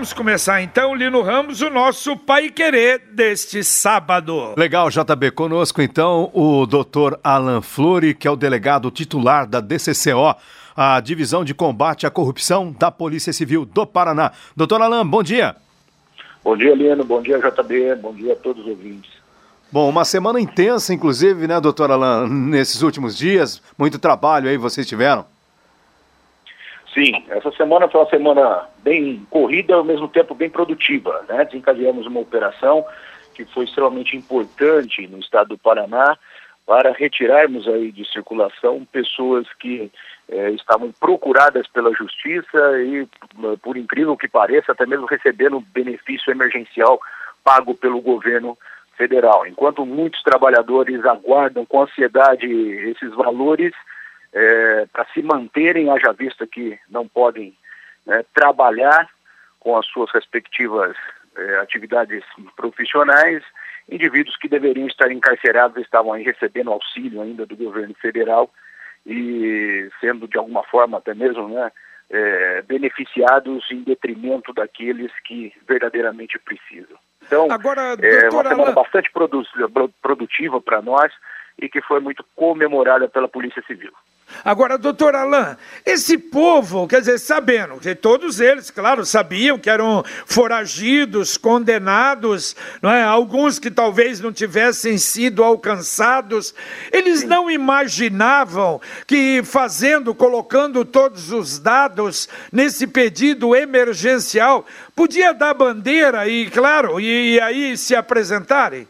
vamos começar então, Lino Ramos, o nosso Pai Querer deste sábado. Legal, JB. Conosco então o doutor Alan Flori, que é o delegado titular da DCCO, a Divisão de Combate à Corrupção da Polícia Civil do Paraná. Doutor Alan, bom dia. Bom dia, Lino. Bom dia, JB. Bom dia a todos os ouvintes. Bom, uma semana intensa, inclusive, né, doutor Alan, nesses últimos dias. Muito trabalho aí vocês tiveram. Sim, essa semana foi uma semana bem corrida, ao mesmo tempo bem produtiva. Né? Desencadeamos uma operação que foi extremamente importante no estado do Paraná para retirarmos aí de circulação pessoas que eh, estavam procuradas pela justiça e, por incrível que pareça, até mesmo recebendo benefício emergencial pago pelo governo federal. Enquanto muitos trabalhadores aguardam com ansiedade esses valores, é, para se manterem, haja vista que não podem né, trabalhar com as suas respectivas é, atividades profissionais, indivíduos que deveriam estar encarcerados estavam aí recebendo auxílio ainda do governo federal e sendo de alguma forma até mesmo né, é, beneficiados em detrimento daqueles que verdadeiramente precisam. Então, Agora, é uma semana bastante produtiva para nós e que foi muito comemorada pela Polícia Civil. Agora, doutor Alain, esse povo, quer dizer, sabendo, que todos eles, claro, sabiam que eram foragidos, condenados, não é? alguns que talvez não tivessem sido alcançados, eles não imaginavam que fazendo, colocando todos os dados nesse pedido emergencial, podia dar bandeira e, claro, e, e aí se apresentarem?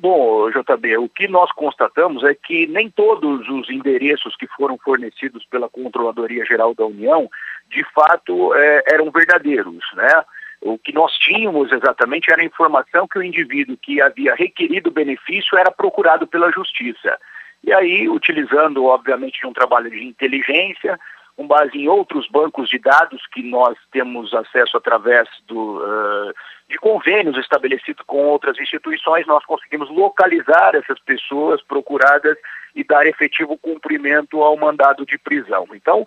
Bom, JB, o que nós constatamos é que nem todos os endereços que foram fornecidos pela Controladoria Geral da União, de fato, é, eram verdadeiros, né? O que nós tínhamos exatamente era a informação que o indivíduo que havia requerido benefício era procurado pela Justiça. E aí, utilizando, obviamente, um trabalho de inteligência, com base em outros bancos de dados que nós temos acesso através do, uh, de convênios estabelecidos com outras instituições, nós conseguimos localizar essas pessoas procuradas e dar efetivo cumprimento ao mandado de prisão. Então,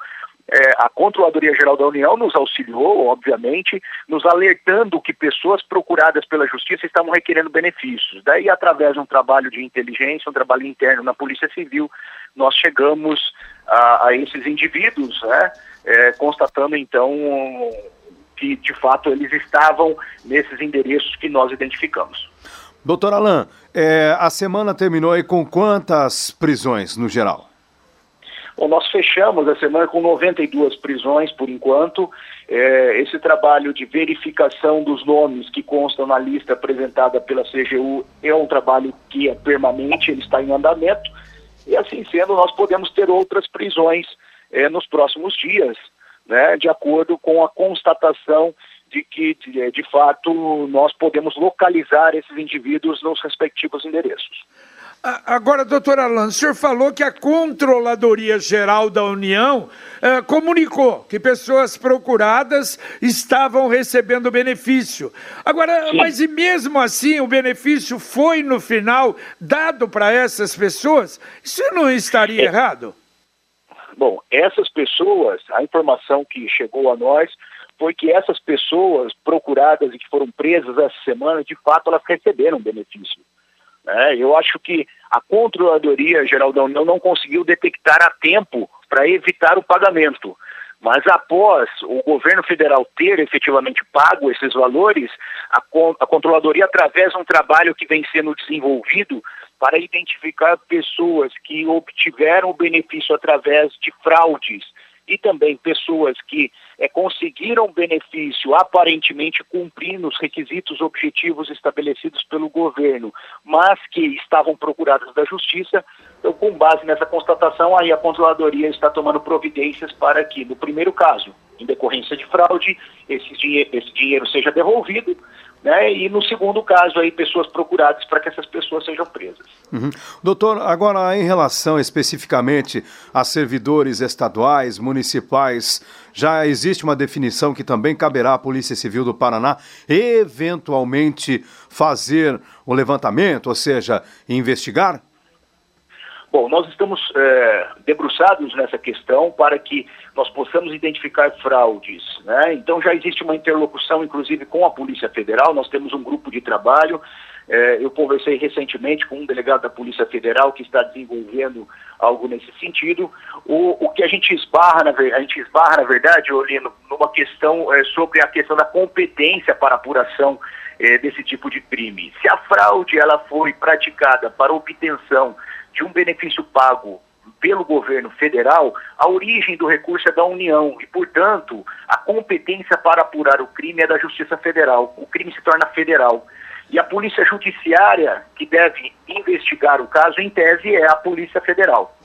é, a Controladoria Geral da União nos auxiliou, obviamente, nos alertando que pessoas procuradas pela Justiça estavam requerendo benefícios. Daí, através de um trabalho de inteligência, um trabalho interno na Polícia Civil, nós chegamos a, a esses indivíduos, né, é, constatando então que de fato eles estavam nesses endereços que nós identificamos. Doutor Alain, é, a semana terminou aí com quantas prisões no geral? Bom, nós fechamos a semana com 92 prisões por enquanto. É, esse trabalho de verificação dos nomes que constam na lista apresentada pela CGU é um trabalho que é permanente, ele está em andamento. E assim sendo, nós podemos ter outras prisões é, nos próximos dias, né, de acordo com a constatação de que, de, de fato, nós podemos localizar esses indivíduos nos respectivos endereços. Agora, doutor Alan, o senhor falou que a Controladoria Geral da União eh, comunicou que pessoas procuradas estavam recebendo benefício. Agora, Sim. mas e mesmo assim o benefício foi no final dado para essas pessoas? Isso não estaria é. errado? Bom, essas pessoas, a informação que chegou a nós foi que essas pessoas procuradas e que foram presas essa semana, de fato, elas receberam benefício. Né? Eu acho que a Controladoria Geral da União não conseguiu detectar a tempo para evitar o pagamento. Mas após o governo federal ter efetivamente pago esses valores, a, a Controladoria, através de um trabalho que vem sendo desenvolvido para identificar pessoas que obtiveram o benefício através de fraudes e também pessoas que é, conseguiram benefício aparentemente cumprindo os requisitos objetivos estabelecidos pelo governo, mas que estavam procuradas da justiça. Então, com base nessa constatação, aí a controladoria está tomando providências para que, no primeiro caso, em decorrência de fraude, esse, dinhe esse dinheiro seja devolvido né? E no segundo caso aí pessoas procuradas para que essas pessoas sejam presas. Uhum. Doutor, agora em relação especificamente a servidores estaduais, municipais, já existe uma definição que também caberá à Polícia Civil do Paraná eventualmente fazer o levantamento, ou seja, investigar? Bom, nós estamos é, debruçados nessa questão para que nós possamos identificar fraudes. Né? Então já existe uma interlocução, inclusive, com a Polícia Federal, nós temos um grupo de trabalho. É, eu conversei recentemente com um delegado da Polícia Federal que está desenvolvendo algo nesse sentido. O, o que a gente esbarra, na, a gente esbarra, na verdade, Olino, numa questão é, sobre a questão da competência para apuração é, desse tipo de crime. Se a fraude ela foi praticada para obtenção de um benefício pago pelo governo federal, a origem do recurso é da União e, portanto, a competência para apurar o crime é da Justiça Federal. O crime se torna federal. E a Polícia Judiciária, que deve investigar o caso, em tese, é a Polícia Federal.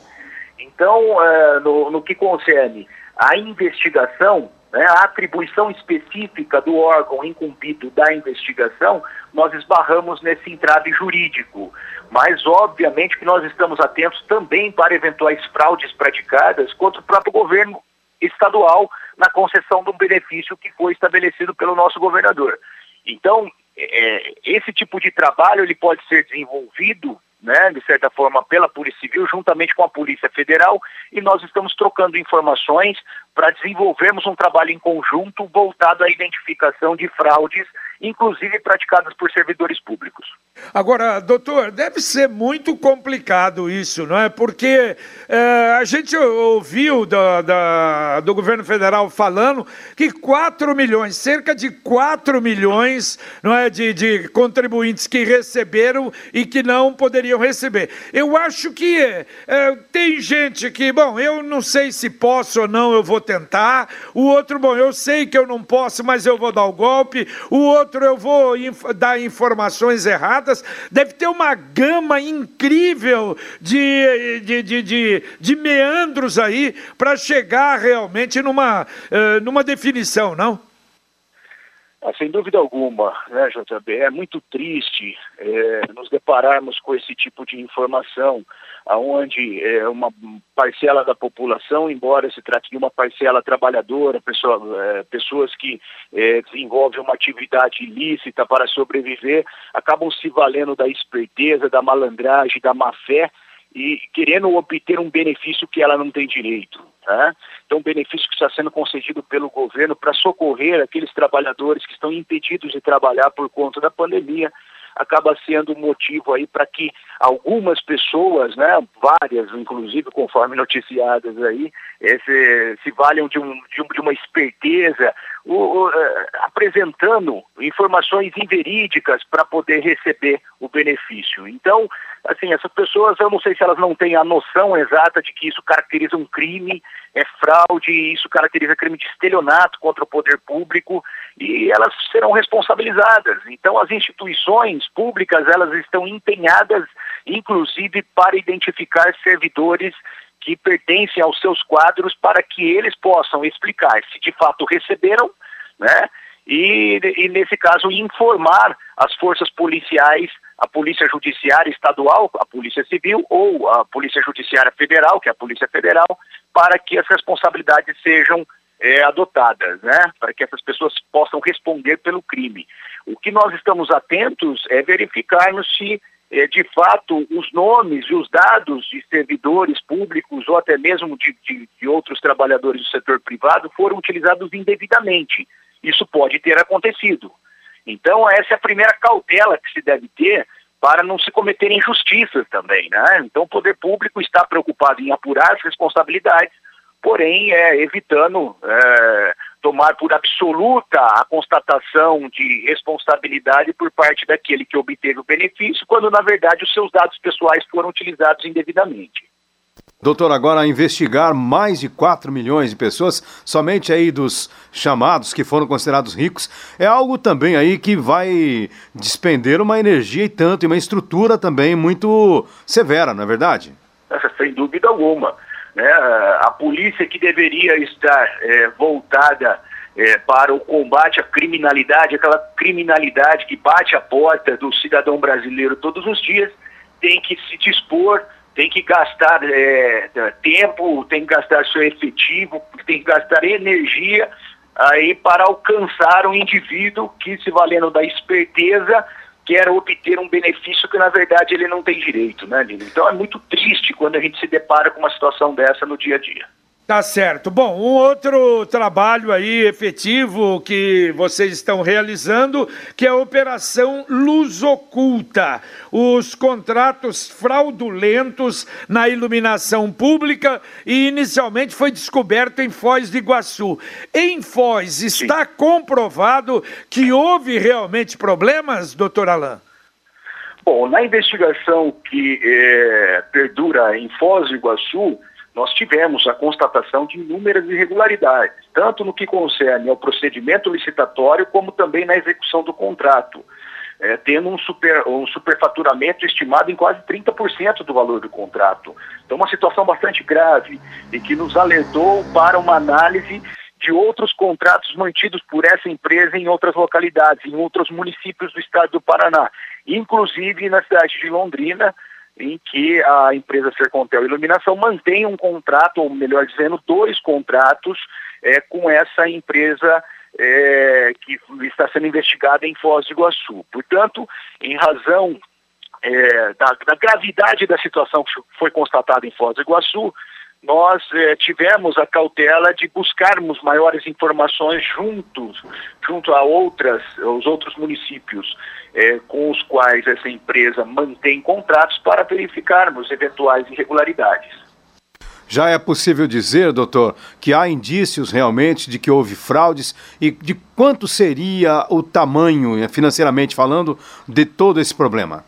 Então, uh, no, no que concerne a investigação, né, a atribuição específica do órgão incumbido da investigação, nós esbarramos nesse entrave jurídico. Mas, obviamente, que nós estamos atentos também para eventuais fraudes praticadas contra o próprio governo estadual na concessão de um benefício que foi estabelecido pelo nosso governador. Então, é, esse tipo de trabalho ele pode ser desenvolvido né, de certa forma, pela Polícia Civil, juntamente com a Polícia Federal, e nós estamos trocando informações para desenvolvermos um trabalho em conjunto voltado à identificação de fraudes, inclusive praticadas por servidores públicos. Agora, doutor, deve ser muito complicado isso, não é? Porque é, a gente ouviu do governo federal falando que 4 milhões, cerca de 4 milhões não é, de, de contribuintes que receberam e que não poderiam receber. Eu acho que é, tem gente que, bom, eu não sei se posso ou não, eu vou tentar. O outro, bom, eu sei que eu não posso, mas eu vou dar o golpe. O outro, eu vou inf dar informações erradas deve ter uma gama incrível de, de, de, de, de meandros aí para chegar realmente numa, uh, numa definição, não? Ah, sem dúvida alguma, né, JB? É muito triste é, nos depararmos com esse tipo de informação, aonde é, uma parcela da população, embora se trate de uma parcela trabalhadora, pessoa, é, pessoas que é, desenvolvem uma atividade ilícita para sobreviver, acabam se valendo da esperteza, da malandragem, da má fé e querendo obter um benefício que ela não tem direito. Tá? Então, benefício que está sendo concedido pelo governo para socorrer aqueles trabalhadores que estão impedidos de trabalhar por conta da pandemia, acaba sendo motivo aí para que algumas pessoas, né, várias, inclusive conforme noticiadas aí, esse, se valham de, um, de, um, de uma esperteza, o, o, uh, apresentando informações inverídicas para poder receber o benefício. Então, assim, essas pessoas, eu não sei se elas não têm a noção exata de que isso caracteriza um crime, é fraude, isso caracteriza crime de estelionato contra o poder público e elas serão responsabilizadas. Então, as instituições públicas, elas estão empenhadas, inclusive, para identificar servidores que pertencem aos seus quadros para que eles possam explicar se de fato receberam, né? E, e nesse caso informar as forças policiais a Polícia Judiciária Estadual, a Polícia Civil ou a Polícia Judiciária Federal, que é a Polícia Federal, para que as responsabilidades sejam é, adotadas, né? Para que essas pessoas possam responder pelo crime. O que nós estamos atentos é verificarmos se é, de fato os nomes e os dados de servidores públicos ou até mesmo de, de, de outros trabalhadores do setor privado foram utilizados indevidamente. Isso pode ter acontecido. Então, essa é a primeira cautela que se deve ter para não se cometerem injustiças também, né? Então, o poder público está preocupado em apurar as responsabilidades, porém, é, evitando é, tomar por absoluta a constatação de responsabilidade por parte daquele que obteve o benefício, quando, na verdade, os seus dados pessoais foram utilizados indevidamente. Doutor, agora investigar mais de 4 milhões de pessoas, somente aí dos chamados que foram considerados ricos, é algo também aí que vai despender uma energia e tanto, e uma estrutura também muito severa, não é verdade? Sem dúvida alguma. Né? A polícia que deveria estar é, voltada é, para o combate à criminalidade, aquela criminalidade que bate a porta do cidadão brasileiro todos os dias, tem que se dispor tem que gastar é, tempo, tem que gastar seu efetivo, tem que gastar energia aí para alcançar um indivíduo que, se valendo da esperteza, quer obter um benefício que na verdade ele não tem direito, né, Lino? Então é muito triste quando a gente se depara com uma situação dessa no dia a dia. Tá certo. Bom, um outro trabalho aí efetivo que vocês estão realizando, que é a Operação Luz Oculta. Os contratos fraudulentos na iluminação pública e inicialmente foi descoberto em Foz do Iguaçu. Em Foz, está Sim. comprovado que houve realmente problemas, doutor Alain? Bom, na investigação que é, perdura em Foz do Iguaçu, nós tivemos a constatação de inúmeras irregularidades, tanto no que concerne ao procedimento licitatório, como também na execução do contrato, é, tendo um, super, um superfaturamento estimado em quase 30% do valor do contrato. Então, uma situação bastante grave e que nos alertou para uma análise de outros contratos mantidos por essa empresa em outras localidades, em outros municípios do estado do Paraná, inclusive na cidade de Londrina, em que a empresa Sercontel Iluminação mantém um contrato, ou melhor dizendo, dois contratos é, com essa empresa é, que está sendo investigada em Foz do Iguaçu. Portanto, em razão é, da, da, gravidade da situação que foi constatada em Foz do Iguaçu, nós eh, tivemos a cautela de buscarmos maiores informações juntos, junto a outras, os outros municípios eh, com os quais essa empresa mantém contratos para verificarmos eventuais irregularidades. Já é possível dizer, doutor, que há indícios realmente de que houve fraudes e de quanto seria o tamanho, eh, financeiramente falando, de todo esse problema?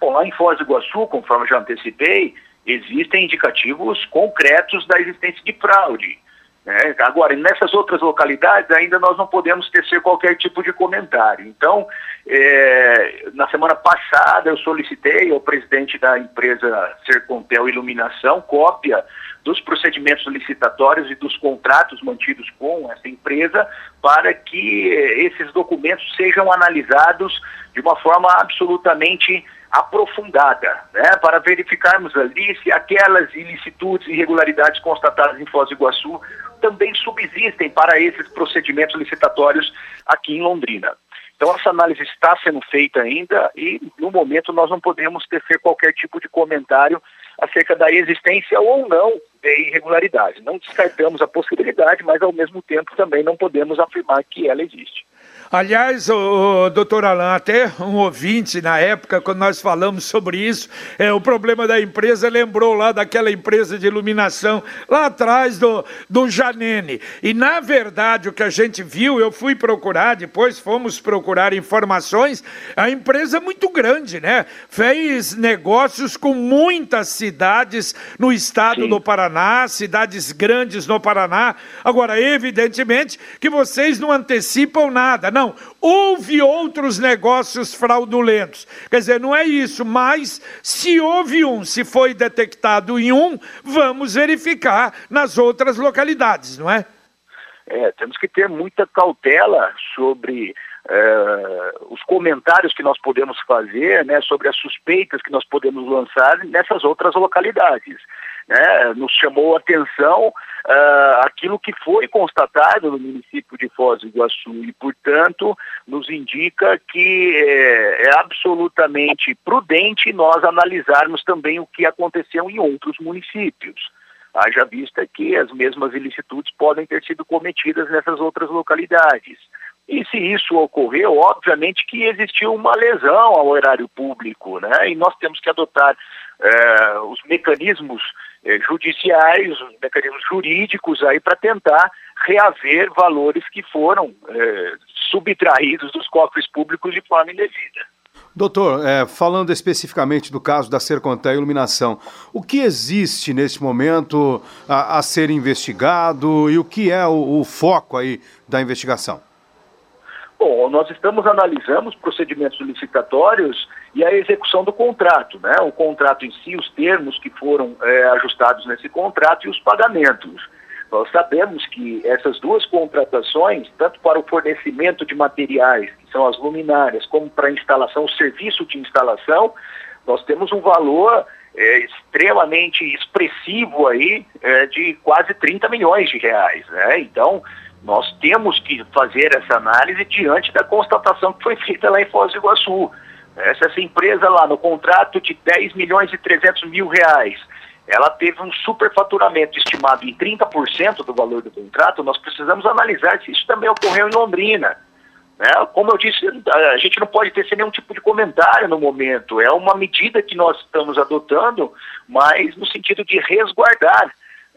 Bom, lá em Foz do Iguaçu, conforme já antecipei, existem indicativos concretos da existência de fraude. Né? Agora, nessas outras localidades, ainda nós não podemos tecer qualquer tipo de comentário. Então, é, na semana passada, eu solicitei ao presidente da empresa Sercontel Iluminação cópia dos procedimentos licitatórios e dos contratos mantidos com essa empresa para que é, esses documentos sejam analisados de uma forma absolutamente aprofundada, né, para verificarmos ali se aquelas ilicitudes e irregularidades constatadas em Foz do Iguaçu também subsistem para esses procedimentos licitatórios aqui em Londrina. Então essa análise está sendo feita ainda e no momento nós não podemos tecer qualquer tipo de comentário acerca da existência ou não de irregularidade. Não descartamos a possibilidade, mas ao mesmo tempo também não podemos afirmar que ela existe. Aliás, o, o doutor Alain, até um ouvinte na época, quando nós falamos sobre isso, é, o problema da empresa lembrou lá daquela empresa de iluminação lá atrás do, do Janene. E na verdade, o que a gente viu, eu fui procurar, depois fomos procurar informações, a empresa é muito grande, né? Fez negócios com muitas cidades no estado Sim. do Paraná, cidades grandes no Paraná. Agora, evidentemente que vocês não antecipam nada não, houve outros negócios fraudulentos. Quer dizer, não é isso, mas se houve um, se foi detectado em um, vamos verificar nas outras localidades, não é? É, temos que ter muita cautela sobre é, os comentários que nós podemos fazer, né, sobre as suspeitas que nós podemos lançar nessas outras localidades. Né? Nos chamou a atenção uh, aquilo que foi constatado no município de Foz do Iguaçu e, portanto, nos indica que é, é absolutamente prudente nós analisarmos também o que aconteceu em outros municípios. Haja vista que as mesmas ilicitudes podem ter sido cometidas nessas outras localidades. E se isso ocorreu, obviamente que existiu uma lesão ao erário público, né? E nós temos que adotar é, os mecanismos é, judiciais, os mecanismos jurídicos aí para tentar reaver valores que foram é, subtraídos dos cofres públicos de forma indevida. Doutor, é, falando especificamente do caso da Sercontel Iluminação, o que existe neste momento a, a ser investigado e o que é o, o foco aí da investigação? Bom, nós estamos analisando os procedimentos licitatórios e a execução do contrato, né? O contrato em si, os termos que foram é, ajustados nesse contrato e os pagamentos. Nós sabemos que essas duas contratações, tanto para o fornecimento de materiais, que são as luminárias, como para a instalação, o serviço de instalação, nós temos um valor é, extremamente expressivo aí é, de quase 30 milhões de reais. Né? Então, Nós temos que fazer essa análise diante da constatação que foi feita lá em Foz do Iguaçu. Essa, essa empresa lá, no contrato de 10 milhões e 300 mil reais, ela teve um superfaturamento estimado em 30% do valor do contrato, nós precisamos analisar se isso também ocorreu em Londrina. Né? Como eu disse, a gente não pode ter nenhum tipo de comentário no momento. É uma medida que nós estamos adotando, mas no sentido de resguardar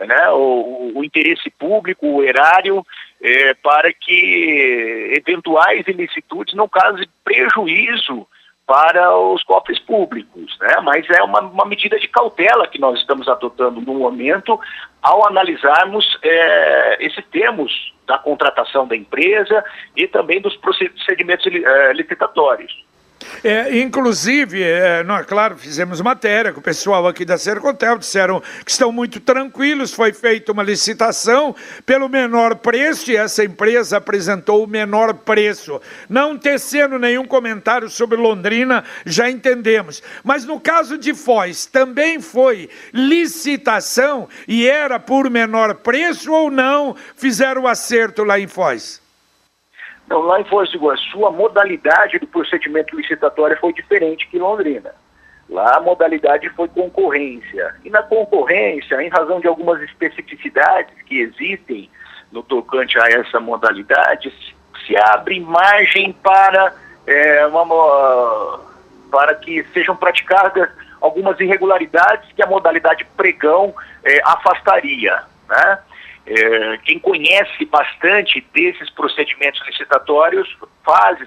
né, o, o interesse público, o erário, é, para que eventuais ilicitudes não causem prejuízo para os cofres públicos, né? mas é uma, uma, medida de cautela que nós estamos adotando no momento ao analisarmos é, esses termos da contratação da empresa e também dos procedimentos é, licitatórios. É, inclusive, é, nós, claro, fizemos matéria com o pessoal aqui da Sercontel, disseram que estão muito tranquilos, foi feita uma licitação pelo menor preço e essa empresa apresentou o menor preço. Não tecendo nenhum comentário sobre Londrina, já entendemos. Mas no caso de Foz, também foi licitação e era por menor preço ou não fizeram o acerto lá em Foz? Então, lá em Foz do Iguaçu, a modalidade do procedimento licitatório foi diferente que em Londrina. Lá a modalidade foi concorrência. E na concorrência, em razão de algumas especificidades que existem no tocante a essa modalidade, se abre margem para, é, uma, para que sejam praticadas algumas irregularidades que a modalidade pregão é, afastaria. Né? É, quem conhece bastante desses procedimentos licitatórios faz,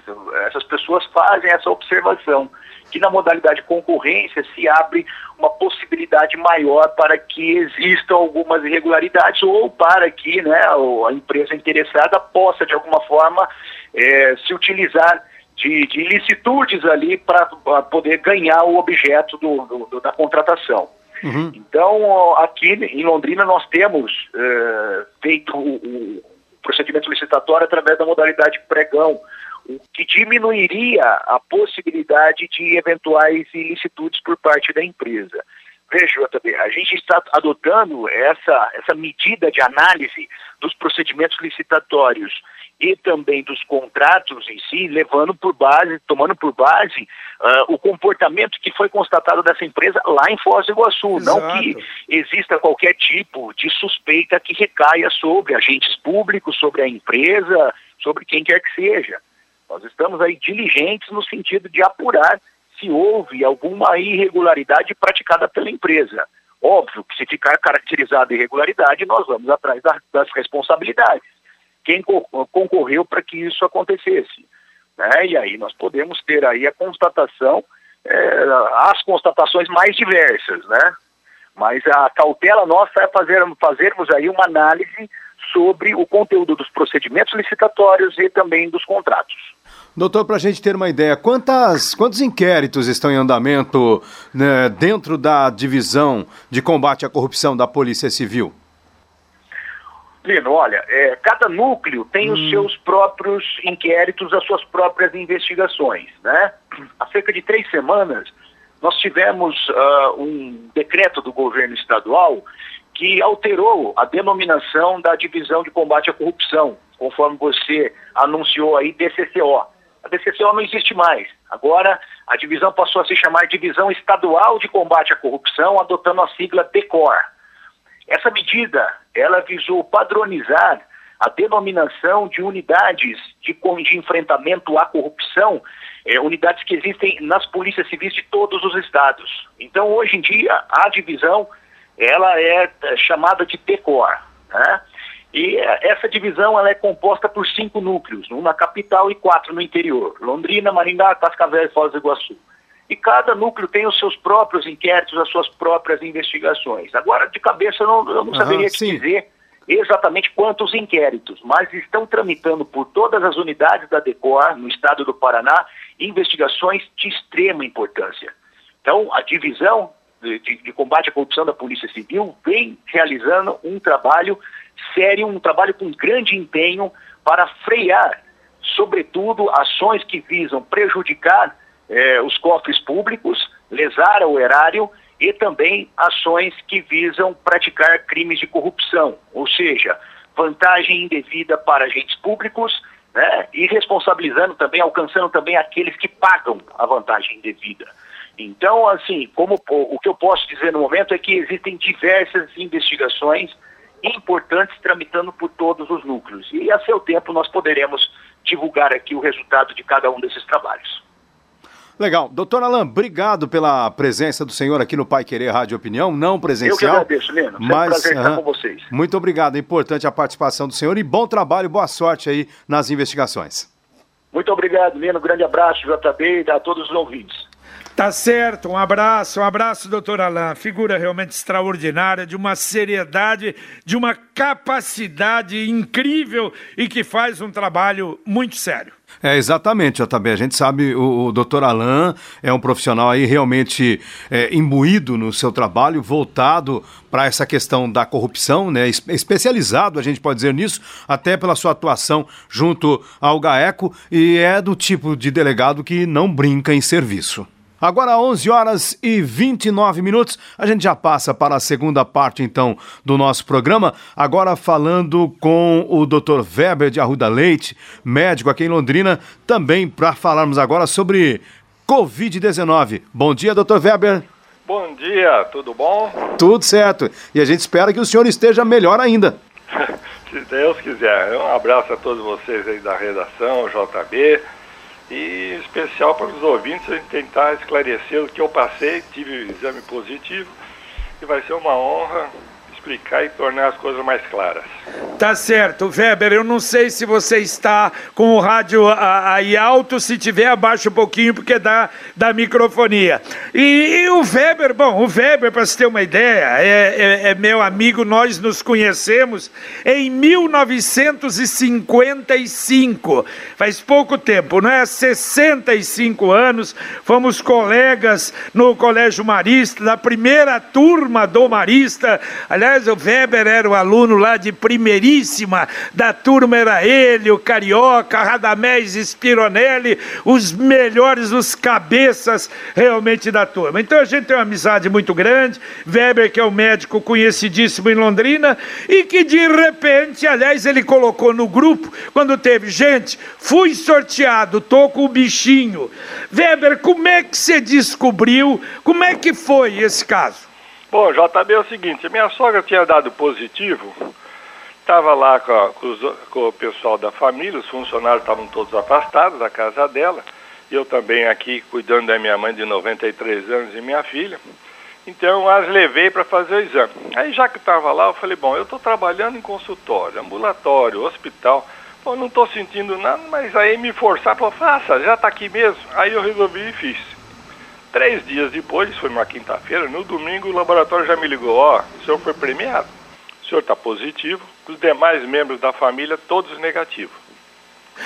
essas pessoas fazem essa observação, que na modalidade concorrência se abre uma possibilidade maior para que existam algumas irregularidades ou para que né, a empresa interessada possa, de alguma forma, é, se utilizar de, de ilicitudes ali para poder ganhar o objeto do, do, da contratação. Uhum. Então, aqui em Londrina, nós temos é, feito o, o, procedimento licitatório através da modalidade pregão, o que diminuiria a possibilidade de eventuais ilicitudes por parte da empresa. Veja, JB, a gente está adotando essa, essa medida de análise dos procedimentos licitatórios e também dos contratos em si, levando por base, tomando por base uh, o comportamento que foi constatado dessa empresa lá em Foz do Iguaçu. Exato. Não que exista qualquer tipo de suspeita que recaia sobre agentes públicos, sobre a empresa, sobre quem quer que seja. Nós estamos aí diligentes no sentido de apurar se houve alguma irregularidade praticada pela empresa. Óbvio que se ficar caracterizada irregularidade, nós vamos atrás das responsabilidades quem concorreu para que isso acontecesse. Né? E aí nós podemos ter aí a constatação, é, as constatações mais diversas, né? Mas a cautela nossa é fazer, fazermos aí uma análise sobre o conteúdo dos procedimentos licitatórios e também dos contratos. Doutor, para a gente ter uma ideia, quantas, quantos inquéritos estão em andamento né, dentro da divisão de combate à corrupção da Polícia Civil? Lino, olha, é, cada núcleo tem hum. os seus próprios inquéritos, as suas próprias investigações, né? Há cerca de três semanas, nós tivemos uh, um decreto do governo estadual que alterou a denominação da Divisão de Combate à Corrupção, conforme você anunciou aí, DCCO. A DCCO não existe mais. Agora, a divisão passou a se chamar Divisão Estadual de Combate à Corrupção, adotando a sigla DECOR. Essa medida, ela visou padronizar a denominação de unidades de, de enfrentamento à corrupção, é, unidades que existem nas polícias civis de todos os estados. Então, hoje em dia, a divisão, ela é, é chamada de TECOR, né? E essa divisão ela é composta por cinco núcleos, um na capital e quatro no interior, Londrina, Maringá, Cascavel e Foz do Iguaçu e cada núcleo tem os seus próprios inquéritos, as suas próprias investigações. Agora, de cabeça, eu não, eu não saberia dizer exatamente quantos inquéritos, mas estão tramitando por todas as unidades da DECOR, no estado do Paraná, investigações de extrema importância. Então, a divisão de, de, de combate à corrupção da Polícia Civil vem realizando um trabalho sério, um trabalho com grande empenho para frear, sobretudo, ações que visam prejudicar eh, os cofres públicos, lesar o erário e também ações que visam praticar crimes de corrupção, ou seja, vantagem indevida para agentes públicos né, e responsabilizando também, alcançando também aqueles que pagam a vantagem indevida. Então, assim, como o que eu posso dizer no momento é que existem diversas investigações importantes tramitando por todos os núcleos. E a seu tempo nós poderemos divulgar aqui o resultado de cada um desses trabalhos. Legal. Doutor Alain, obrigado pela presença do senhor aqui no Pai Querer Rádio Opinião, não presencial. Eu que agradeço, Lino. Mas, um prazer estar com vocês. Muito obrigado. É importante a participação do senhor e bom trabalho, boa sorte aí nas investigações. Muito obrigado, Lino. Grande abraço, JB, e a todos os ouvintes. Tá certo, um abraço, um abraço, doutor Alain. Figura realmente extraordinária, de uma seriedade, de uma capacidade incrível e que faz um trabalho muito sério. É, exatamente, JB. A gente sabe, o, o doutor Alain é um profissional aí realmente é, imbuído no seu trabalho, voltado para essa questão da corrupção, né? Especializado, a gente pode dizer nisso, até pela sua atuação junto ao GAECO, e é do tipo de delegado que não brinca em serviço. Agora 11 horas e 29 minutos, a gente já passa para a segunda parte então do nosso programa, agora falando com o Dr. Weber de Arruda Leite, médico aqui em Londrina, também para falarmos agora sobre COVID-19. Bom dia, Dr. Weber. Bom dia, tudo bom? Tudo certo. E a gente espera que o senhor esteja melhor ainda. Se Deus quiser. Um abraço a todos vocês aí da redação, JB e especial para os ouvintes a gente tentar esclarecer o que eu passei, tive exame positivo e vai ser uma honra explicar e tornar as coisas mais claras. Tá certo, Weber. Eu não sei se você está com o rádio aí alto, se tiver, abaixa um pouquinho, porque dá, dá microfonia. E, e o Weber, bom, o Weber, para você ter uma ideia, é, é, é meu amigo, nós nos conhecemos em 1955. Faz pouco tempo, não é? 65 anos, fomos colegas no Colégio Marista, da primeira turma do Marista. Aliás, Aliás, o Weber era o aluno lá de primeiríssima, da turma era ele, o Carioca, Radamés Spironelli, os melhores, os cabeças realmente da turma. Então a gente tem uma amizade muito grande, Weber que é um médico conhecidíssimo em Londrina, e que de repente, aliás, ele colocou no grupo, quando teve, gente, fui sorteado, tô com o bichinho. Weber, como é que você descobriu, como é que foi esse caso? Bom, JB é o seguinte, minha sogra tinha dado positivo, estava lá com, a, com, os, com, o pessoal da família, os funcionários estavam todos afastados da casa dela, eu também aqui cuidando da minha mãe de 93 anos e minha filha. Então as levei para fazer o exame. Aí já que estava lá, eu falei, bom, eu estou trabalhando em consultório, ambulatório, hospital, pô, não estou sentindo nada, mas aí me forçar, pô, faça, já está aqui mesmo. Aí eu resolvi e fiz. Três dias depois, isso foi uma quinta-feira, no domingo o laboratório já me ligou, ó, oh, o senhor foi premiado, o senhor está positivo, os demais membros da família todos negativos.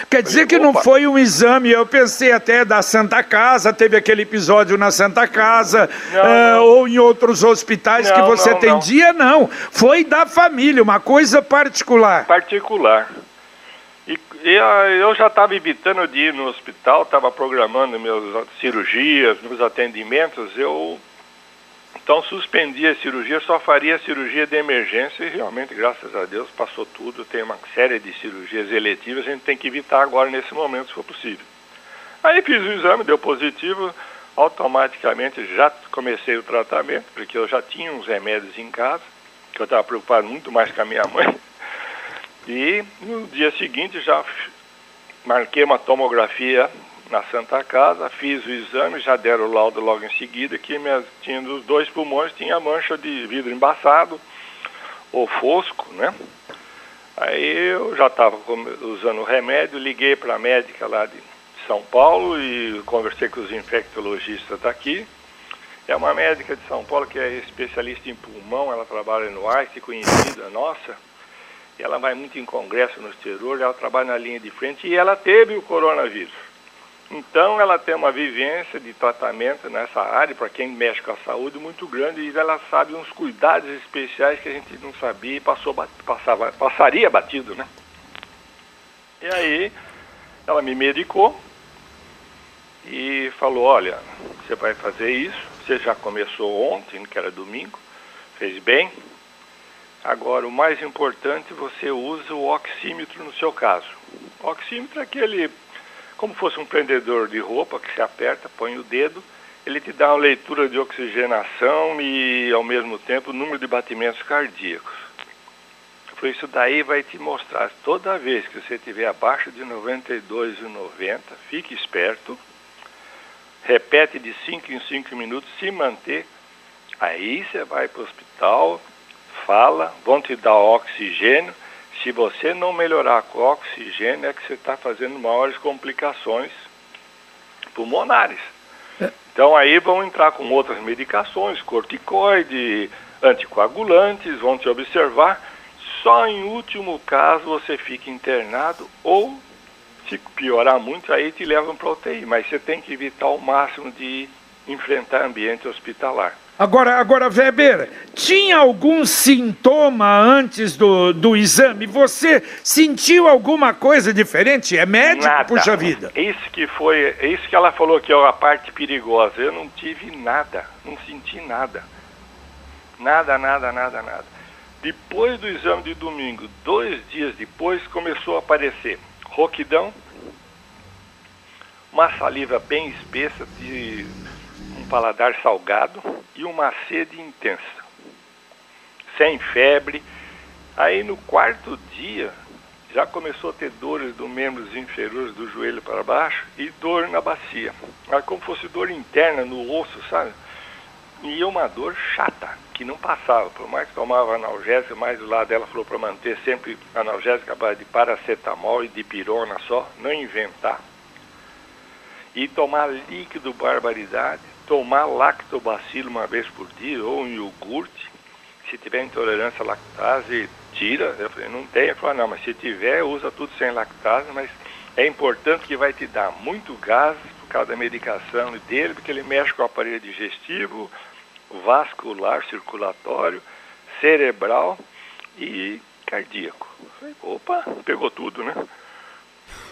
Quer dizer que não foi um exame, eu pensei até da Santa Casa, teve aquele episódio na Santa Casa, não, uh, não. ou em outros hospitais não, que você atendia, não. Foi da família, uma coisa particular. Particular. E, eu já estava evitando de ir no hospital, estava programando minhas cirurgias, meus atendimentos. Eu então suspendi a cirurgia, só faria a cirurgia de emergência e realmente, graças a Deus, passou tudo. Tem uma série de cirurgias eletivas, a gente tem que evitar agora nesse momento, se for possível. Aí fiz o exame, deu positivo, automaticamente já comecei o tratamento, porque eu já tinha uns remédios em casa, que eu estava preocupado muito mais com a minha mãe. E no dia seguinte já marquei uma tomografia na Santa Casa, fiz o exame, já deram o laudo logo em seguida que minha, tinha dos dois pulmões tinha mancha de vidro embaçado ou fosco, né? Aí eu já estava usando o remédio, liguei para a médica lá de São Paulo e conversei com os infectologistas daqui. É uma médica de São Paulo que é especialista em pulmão, ela trabalha no AIST, conhecida nossa ela vai muito em congresso no exterior, ela trabalha na linha de frente e ela teve o coronavírus. Então ela tem uma vivência de tratamento nessa área, para quem mexe com a saúde, muito grande, e ela sabe uns cuidados especiais que a gente não sabia e passou, passava, passaria batido, né? E aí ela me medicou e falou, olha, você vai fazer isso, você já começou ontem, que era domingo, fez bem, Agora, o mais importante, você usa o oxímetro no seu caso. O oxímetro é aquele, como fosse um prendedor de roupa que se aperta, põe o dedo, ele te dá uma leitura de oxigenação e, ao mesmo tempo, o número de batimentos cardíacos. Por isso daí vai te mostrar, toda vez que você estiver abaixo de 92,90, fique esperto, repete de 5 em 5 minutos, se manter, aí você vai para o hospital, fala, vão te dar oxigênio. Se você não melhorar com oxigênio, é que você está fazendo maiores complicações pulmonares. É. Então aí vão entrar com outras medicações, corticoide, anticoagulantes, vão te observar. Só em último caso você fica internado ou se piorar muito, aí te levam para UTI. Mas você tem que evitar ao máximo de enfrentar ambiente hospitalar. Agora, agora, Weber, tinha algum sintoma antes do, do exame? Você sentiu alguma coisa diferente? É médico, nada. puxa vida. Isso que foi, isso que ela falou que é a parte perigosa. Eu não tive nada, não senti nada. Nada, nada, nada, nada. Depois do exame de domingo, dois dias depois, começou a aparecer roquidão, uma saliva bem espessa de paladar salgado e uma sede intensa. Sem febre. Aí no quarto dia já começou a ter dores dos membros inferiores do joelho para baixo e dor na bacia. Era como fosse dor interna no osso, sabe? E uma dor chata, que não passava. Por mais que tomava analgésica, mais lado dela falou para manter sempre analgésica de paracetamol e de pirona só, não inventar. E tomar líquido barbaridade tomar lactobacilo uma vez por dia ou um iogurte. Se tiver intolerância à lactase, tira. Eu falei, não tem. Ele falou, não, mas se tiver, usa tudo sem lactase, mas é importante que vai te dar muito gás por causa da medicação dele, porque ele mexe com o aparelho digestivo, vascular, circulatório, cerebral e cardíaco. falei, opa, pegou tudo, né?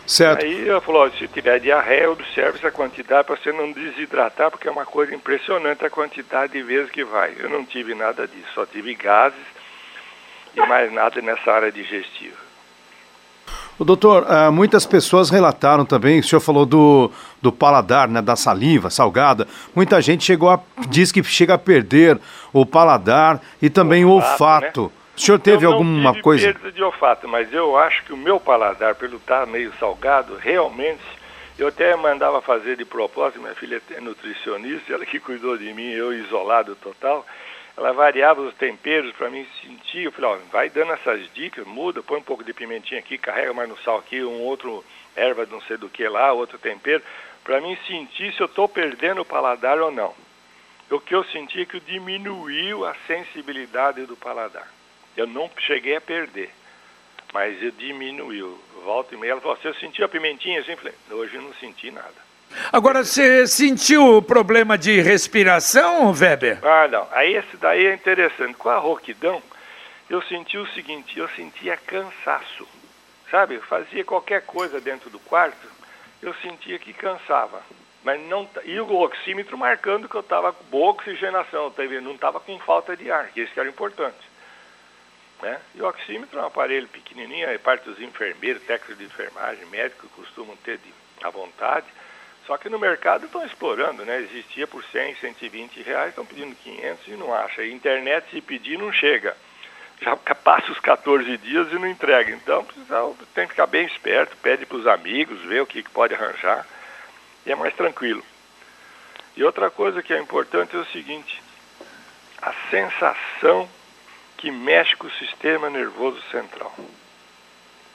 Certo. Aí ela falou, se tiver diarreia, observe essa quantidade para você não desidratar, porque é uma coisa impressionante a quantidade de vezes que vai. Eu não tive nada disso, só tive gases e mais nada nessa área digestiva. O doutor, uh, muitas pessoas relataram também, o senhor falou do, do paladar, né, da saliva salgada. Muita gente chegou a, diz que chega a perder o paladar e também o olfato. Né? O senhor teve eu alguma tive coisa? perda de olfato, mas eu acho que o meu paladar, pelo estar meio salgado, realmente, eu até mandava fazer de propósito, minha filha é nutricionista, ela que cuidou de mim, eu isolado total, ela variava os temperos para mim sentir, eu falei, ó, vai dando essas dicas, muda, põe um pouco de pimentinha aqui, carrega mais no sal aqui, um outro erva não sei do que lá, outro tempero, para mim sentir se eu estou perdendo o paladar ou não. O que eu senti é que diminuiu a sensibilidade do paladar. Eu não cheguei a perder, mas eu diminuiu. Volta e meia, ela falou, você sentiu a pimentinha assim? Falei, hoje eu não senti nada. Agora, você sentiu o problema de respiração, Weber? Ah, não. Aí esse daí é interessante. Com a roquidão, eu senti o seguinte, eu sentia cansaço. Sabe, eu fazia qualquer coisa dentro do quarto, eu sentia que cansava. Mas não, e o oxímetro marcando que eu estava com boa oxigenação, não estava com falta de ar, que isso que era importante. Né? E o oxímetro é um aparelho pequenininho, é parte dos enfermeiros, técnicos de enfermagem, médicos costumam ter de, à vontade. Só que no mercado estão explorando, né? Existia por 100, 120 reais, estão pedindo 500 e não acha. A internet, se pedir, não chega. Já passa os 14 dias e não entrega. Então, precisa, tem que ficar bem esperto, pede para os amigos, vê o que, que pode arranjar. E é mais tranquilo. E outra coisa que é importante é o seguinte, a sensação que mexe com o sistema nervoso central.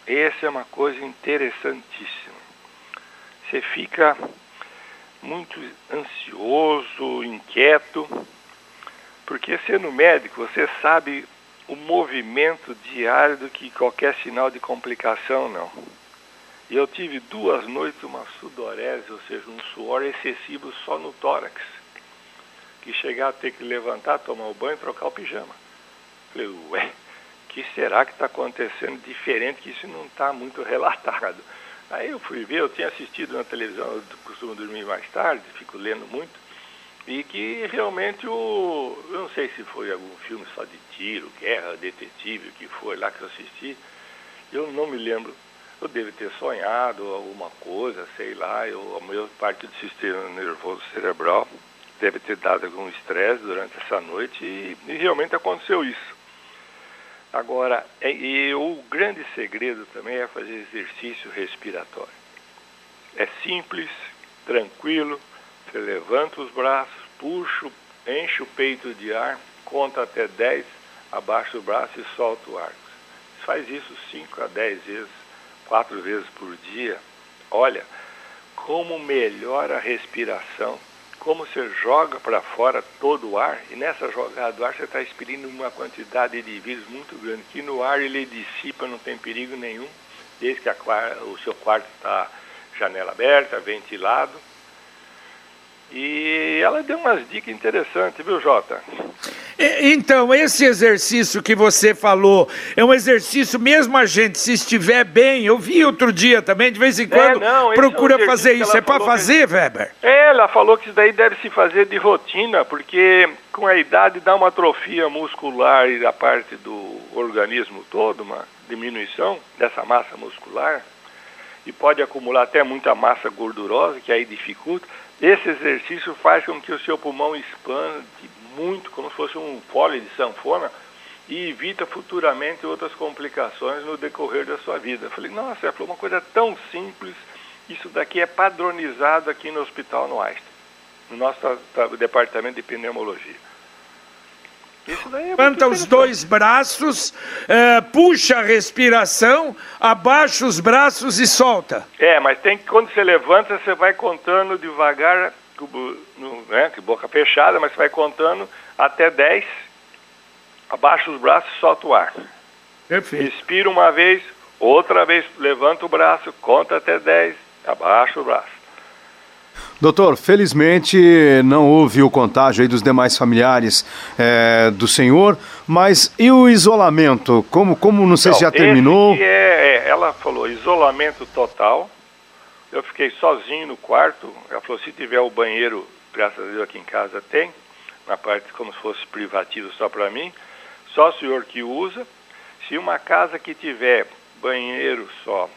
Essa é uma coisa interessantíssima. Você fica muito ansioso, inquieto, porque sendo médico você sabe o movimento diário do que qualquer sinal de complicação não. E eu tive duas noites uma sudorese, ou seja, um suor excessivo só no tórax, que chegava a ter que levantar, tomar o banho e trocar o pijama. Falei, ué, que será que está acontecendo diferente que isso não está muito relatado? Aí eu fui ver, eu tinha assistido na televisão, eu costumo dormir mais tarde, fico lendo muito, E que realmente o. Eu não sei se foi algum filme só de tiro, guerra, detetive, o que foi lá que eu assisti. Eu não me lembro. Eu devo ter sonhado alguma coisa, sei lá, eu, a maior parte do sistema nervoso cerebral deve ter dado algum estresse durante essa noite e, e, realmente aconteceu isso. Agora, é, e o grande segredo também é fazer exercício respiratório. É simples, tranquilo, você levanta os braços, puxa, enche o peito de ar, conta até 10, abaixa o braço e solta o ar. Faz isso 5 a 10 vezes, quatro vezes por dia. Olha, como melhora a respiração, como você joga para fora todo o ar, e nessa jogada do ar você está expelindo uma quantidade de vírus muito grande, que no ar ele dissipa, não tem perigo nenhum, desde que a, o seu quarto está janela aberta, ventilado e ela deu umas dicas interessantes, viu, Jota? Então, esse exercício que você falou é um exercício, mesmo a gente, se estiver bem, eu vi outro dia também, de vez em é, quando, é, não, procura é um fazer isso. É para fazer, que... Weber? É, ela falou que isso daí deve se fazer de rotina, porque com a idade dá uma atrofia muscular e da parte do organismo todo, uma diminuição dessa massa muscular, e pode acumular até muita massa gordurosa, que aí dificulta. Esse exercício faz com que o seu pulmão expande muito, como se fosse um fole de sanfona, e evita futuramente outras complicações no decorrer da sua vida. Eu falei, nossa, ela falou uma coisa tão simples, isso daqui é padronizado aqui no Hospital no Einstein, no nosso departamento de pneumologia. Levanta os dois braços, é, puxa a respiração, abaixa os braços e solta. É, mas tem que, quando você levanta, você vai contando devagar, no, né, de boca fechada, mas você vai contando até 10, abaixa os braços e solta o ar. Perfeito. Respira uma vez, outra vez, levanta o braço, conta até 10, abaixa o braço. Doutor, felizmente não houve o contágio aí dos demais familiares é, do senhor, mas e o isolamento? Como, como não sei se já terminou? É, é, ela falou isolamento total. Eu fiquei sozinho no quarto. Ela falou, se tiver o banheiro, graças a Deus aqui em casa tem, na parte como se fosse privativo só para mim, só o senhor que usa. Se uma casa que tiver banheiro só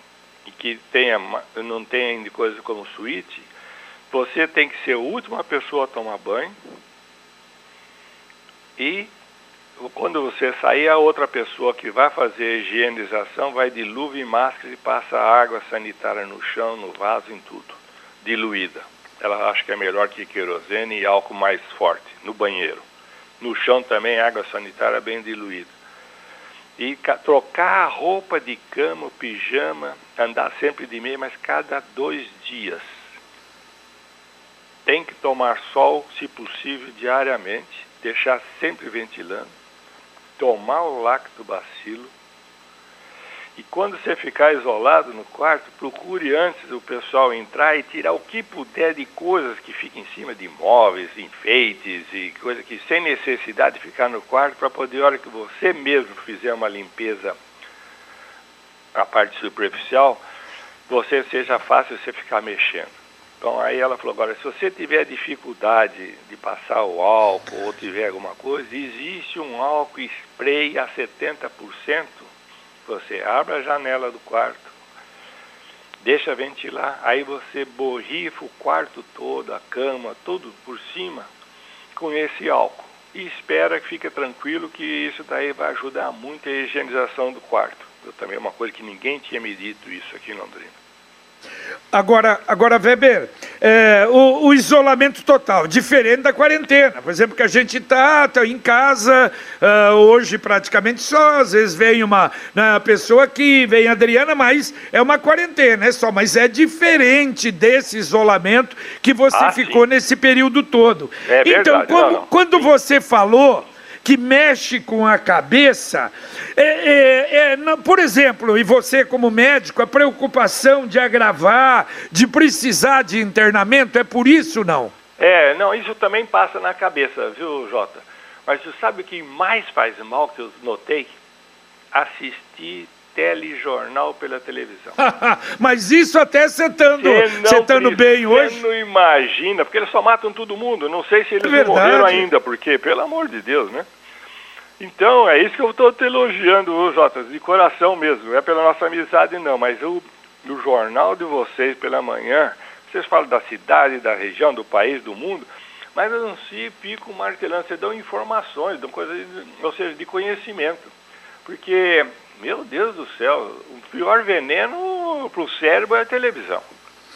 e que tenha, não tenha coisa como suíte, você tem que ser a última pessoa a tomar banho. E quando você sair, a outra pessoa que vai fazer a higienização vai de luva e máscara e passa água sanitária no chão, no vaso, em tudo, diluída. Ela acha que é melhor que querosene e álcool mais forte, no banheiro. No chão também água sanitária bem diluída. E trocar a roupa de cama, pijama, andar sempre de meia, mas cada dois dias tem que tomar sol, se possível, diariamente, deixar sempre ventilando, tomar o lactobacilo. E quando você ficar isolado no quarto, procure antes o pessoal entrar e tirar o que puder de coisas que fiquem em cima de móveis, enfeites e coisas que sem necessidade de ficar no quarto para poder, a hora que você mesmo fizer uma limpeza a parte superficial, você seja fácil você ficar mexendo. Então aí ela falou, agora, se você tiver dificuldade de passar o álcool ou tiver alguma coisa, existe um álcool spray a 70%. Você abre a janela do quarto, deixa ventilar, aí você borrifa o quarto todo, a cama, tudo por cima com esse álcool. E espera que fique tranquilo que isso daí vai ajudar muito a higienização do quarto. Eu, também é uma coisa que ninguém tinha me dito isso aqui em Londrina. Agora, agora Weber, é, o, o, isolamento total, diferente da quarentena. Por exemplo, que a gente está tá em casa uh, hoje praticamente só, às vezes vem uma, uma pessoa que vem Adriana, mas é uma quarentena, é só, mas é diferente desse isolamento que você ah, ficou sim. nesse período todo. É então, verdade, não, não. quando você falou que mexe com a cabeça. É, é, é, não, por exemplo, e você como médico, a preocupação de agravar, de precisar de internamento, é por isso não? É, não, isso também passa na cabeça, viu, Jota? Mas você sabe o que mais faz mal que eu notei? Assistir telejornal pela televisão. Mas isso até você estando bem hoje. Você não imagina, porque eles só matam todo mundo. Não sei se eles é não morreram ainda, porque, pelo amor de Deus, né? Então, é isso que eu estou te elogiando, Jota, de coração mesmo. Não é pela nossa amizade, não, mas o, o jornal de vocês pela manhã, vocês falam da cidade, da região, do país, do mundo, mas eu não sei, pico martelando, vocês dão informações, dão coisas, ou seja, de conhecimento. Porque, meu Deus do céu, o pior veneno para o cérebro é a televisão.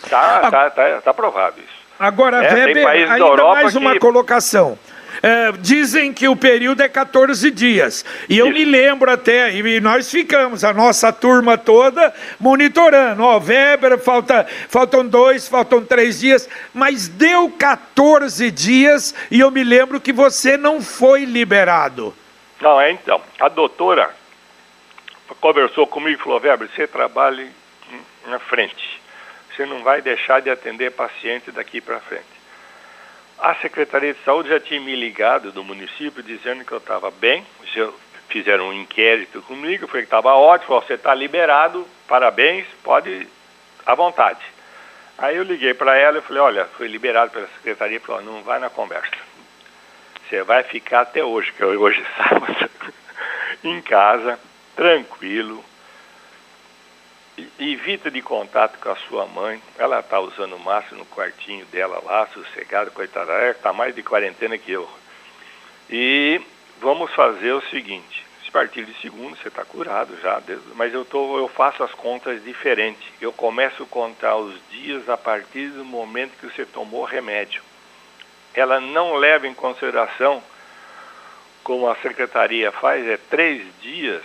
Tá, tá, tá, tá provado isso. Agora, é, Weber, ainda mais uma que... colocação. É, dizem que o período é 14 dias. E eu Isso. me lembro até, e nós ficamos, a nossa turma toda, monitorando. Ó, Weber, falta, faltam dois, faltam três dias, mas deu 14 dias e eu me lembro que você não foi liberado. Não, é então. A doutora conversou comigo e falou: Weber, você trabalha na frente. Você não vai deixar de atender paciente daqui para frente. A Secretaria de Saúde já tinha me ligado do município dizendo que eu estava bem, fizeram um inquérito comigo, falei que estava ótimo, você está liberado, parabéns, pode à vontade. Aí eu liguei para ela e falei, olha, fui liberado pela secretaria, falou, não vai na conversa. Você vai ficar até hoje, que hoje é sábado, em casa, tranquilo, evita de contato com a sua mãe. Ela está usando máscara no quartinho dela lá, sossegada, coitada. Está mais de quarentena que eu. E vamos fazer o seguinte: a partir de segundo você está curado já, mas eu, tô, eu faço as contas diferentes. Eu começo a contar os dias a partir do momento que você tomou remédio. Ela não leva em consideração, como a secretaria faz, é três dias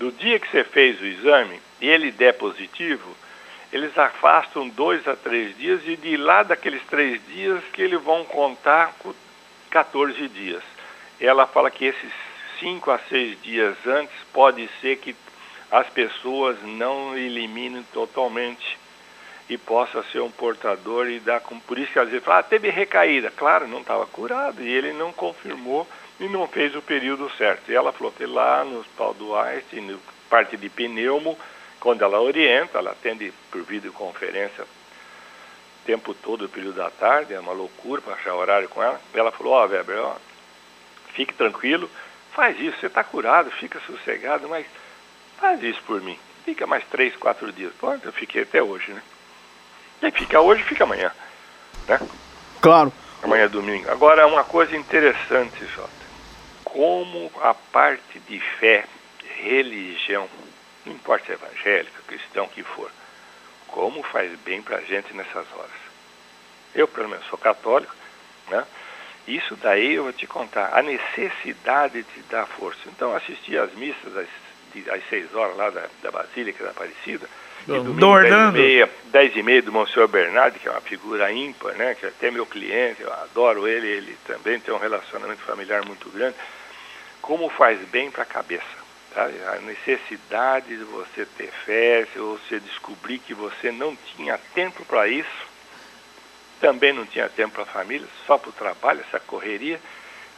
do dia que você fez o exame e ele der positivo, eles afastam dois a três dias e de lá daqueles três dias que eles vão contar 14 dias. Ela fala que esses cinco a seis dias antes pode ser que as pessoas não eliminem totalmente e possa ser um portador e dar com por isso que às vezes fala, ah, teve recaída, claro, não estava curado e ele não confirmou e não fez o período certo. E ela falou que lá no Hospital do Einstein, no parte de pneumo, quando ela orienta, ela atende por videoconferência o tempo todo, o período da tarde, é uma loucura para achar horário com ela. Ela falou, ó, oh, Weber, ó, fique tranquilo, faz isso, você está curado, fica sossegado, mas faz isso por mim. Fica mais três, quatro dias. Pronto, eu fiquei até hoje, né? Quem fica hoje, fica amanhã, né? Claro. Amanhã é domingo. Agora, uma coisa interessante, Jota. Como a parte de fé, religião, não importa se é evangélico, cristão, que for, como faz bem para a gente nessas horas. Eu, pelo menos, sou católico, né? Isso daí eu vou te contar, a necessidade de dar força. Então, assisti às missas às, às seis horas lá da, da Basílica da Aparecida, e domingo, dez e, meia, dez e meia do Monsenhor Bernardo, que é uma figura ímpar, né? Que é até meu cliente, eu adoro ele, ele também tem um relacionamento familiar muito grande. Como faz bem para a cabeça. A necessidade de você ter fé, se você descobrir que você não tinha tempo para isso, também não tinha tempo para a família, só para o trabalho, essa correria,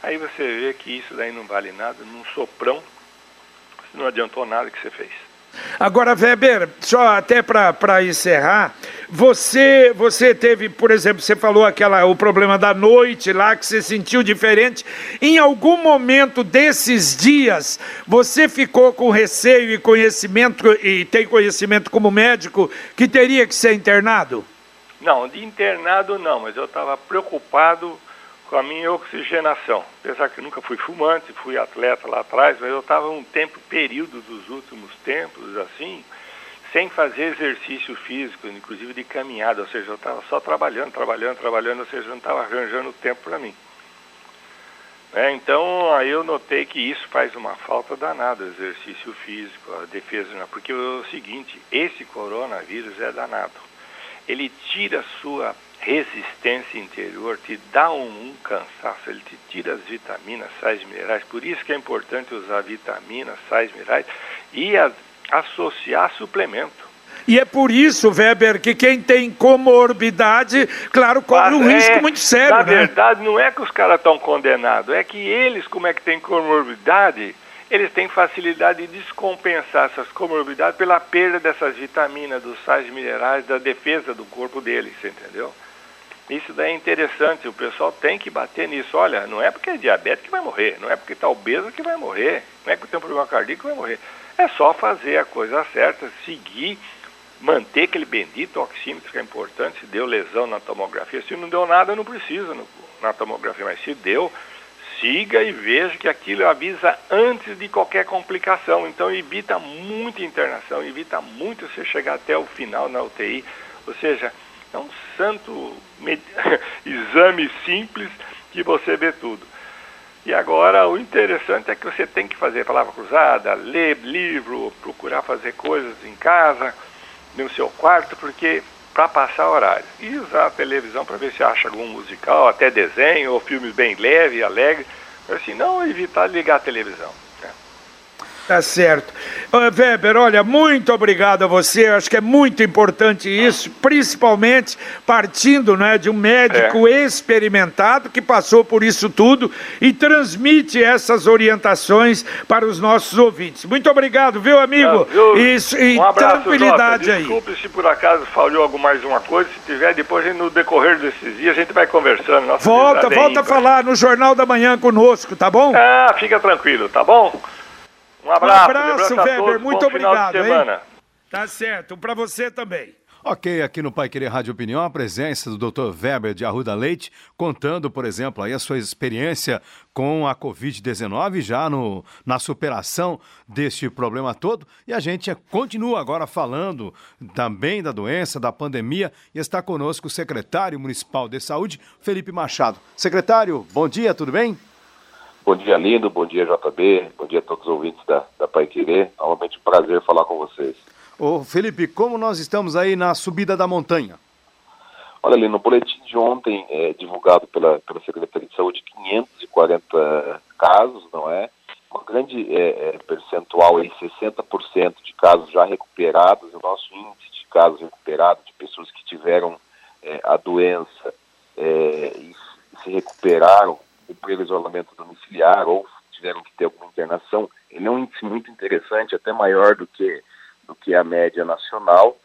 aí você vê que isso daí não vale nada, num soprão, não adiantou nada que você fez. Agora, Weber, só até para encerrar, você você teve, por exemplo, você falou aquela o problema da noite lá que você sentiu diferente. Em algum momento desses dias, você ficou com receio e conhecimento e tem conhecimento como médico que teria que ser internado? Não, de internado não, mas eu estava preocupado com a minha oxigenação. Apesar que nunca fui fumante, fui atleta lá atrás, mas eu estava um tempo, período dos últimos tempos, assim, sem fazer exercício físico, inclusive de caminhada, ou seja, eu estava só trabalhando, trabalhando, trabalhando, ou seja, eu não estava arranjando tempo para mim. É, então, aí eu notei que isso faz uma falta danada, exercício físico, a defesa, porque é o seguinte, esse coronavírus é danado. Ele tira a sua resistência interior, te dá um, um, cansaço, ele te tira as vitaminas, sais minerais. Por isso que é importante usar vitaminas, sais minerais e a, associar suplemento. E é por isso, Weber, que quem tem comorbidade, claro, corre um é, risco muito sério. Na né? verdade, não é que os caras estão condenados, é que eles, como é que têm comorbidade, eles têm facilidade de descompensar essas comorbidades pela perda dessas vitaminas, dos sais minerais, da defesa do corpo deles, entendeu? Isso daí é interessante, o pessoal tem que bater nisso. Olha, não é porque é diabetes que vai morrer, não é porque está obeso que vai morrer, não é porque tem um problema cardíaco que vai morrer. É só fazer a coisa certa, seguir, manter aquele bendito oxímetro que é importante. Se deu lesão na tomografia, se não deu nada, não precisa no, na tomografia, mas se deu, siga e veja que aquilo avisa antes de qualquer complicação. Então evita muita internação, evita muito você chegar até o final na UTI. Ou seja, é um santo exame simples que você vê tudo. E agora o interessante é que você tem que fazer palavra cruzada, ler livro, procurar fazer coisas em casa, no seu quarto, porque para passar horário. E usar a televisão para ver se acha algum musical, até desenho, ou filmes bem leve alegre. Assim, não evitar ligar a televisão. Tá certo. Weber, olha, muito obrigado a você. Eu acho que é muito importante isso, principalmente partindo né, de um médico é. experimentado que passou por isso tudo e transmite essas orientações para os nossos ouvintes. Muito obrigado, viu, amigo? Não, Isso, e um abraço, tranquilidade Jota. Desculpe aí. se por acaso falhou alguma mais uma coisa. Se tiver, depois no decorrer desses dias a gente vai conversando. Nossa volta, volta a falar no Jornal da Manhã conosco, tá bom? Ah, fica tranquilo, tá bom? Um abraço, um abraço Weber. Muito obrigado. Hein? Tá certo. Para você também. Ok, aqui no Pai Querer Rádio Opinião, a presença do Dr. Weber de Arruda Leite, contando, por exemplo, aí a sua experiência com a Covid-19, já no, na superação deste problema todo. E a gente continua agora falando também da doença, da pandemia, e está conosco o secretário municipal de saúde, Felipe Machado. Secretário, bom dia, tudo bem? Bom dia, Lindo. Bom dia, JB. Bom dia a todos os ouvintes da, da Pai Querer. Realmente um prazer falar com vocês. Ô, Felipe, como nós estamos aí na subida da montanha? Olha, ali no boletim de ontem, é, divulgado pela, pela Secretaria de Saúde, 540 casos, não é? Uma grande é, é, percentual, aí, 60% de casos já recuperados. O nosso índice de casos recuperados, de pessoas que tiveram é, a doença é, e se recuperaram, cumpriram isolamento domiciliar ou tiveram que ter alguma internação, ele é um índice muito interessante, até maior do que, do que a média nacional.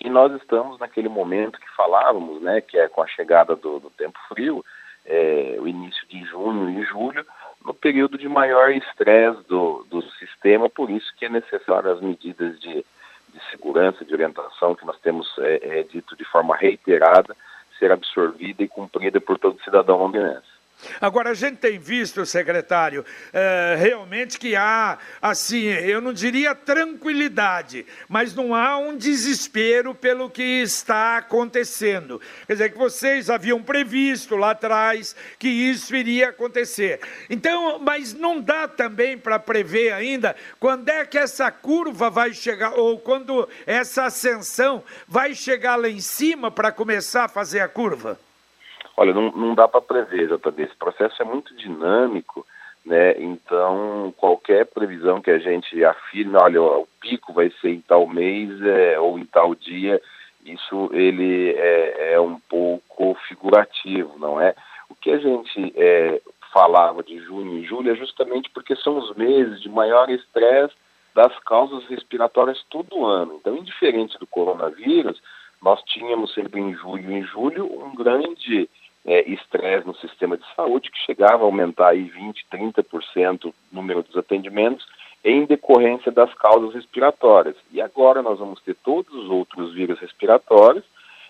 E nós estamos naquele momento que falávamos, né, que é com a chegada do, do tempo frio, é, o início de junho e julho, no período de maior estresse do, do sistema, por isso que é necessário as medidas de, de segurança, de orientação que nós temos é, é, dito de forma reiterada, ser absorvida e cumprida por todo cidadão londinense. Agora, a gente tem visto, secretário, é, realmente que há, assim, eu não diria tranquilidade, mas não há um desespero pelo que está acontecendo. Quer dizer, que vocês haviam previsto lá atrás que isso iria acontecer. Então, mas não dá também para prever ainda quando é que essa curva vai chegar, ou quando essa ascensão vai chegar lá em cima para começar a fazer a curva? Olha, não, não dá para prever, JB. Esse processo é muito dinâmico, né? Então, qualquer previsão que a gente afirme, olha, o pico vai ser em tal mês é, ou em tal dia, isso ele é, é, um pouco figurativo, não é? O que a gente é, falava de junho e julho é justamente porque são os meses de maior estresse das causas respiratórias todo ano. Então, indiferente do coronavírus, nós tínhamos sempre em julho e julho um grande é, estresse no sistema de saúde, que chegava a aumentar aí 20%, 30% o número dos atendimentos em decorrência das causas respiratórias. E agora nós vamos ter todos os outros vírus respiratórios,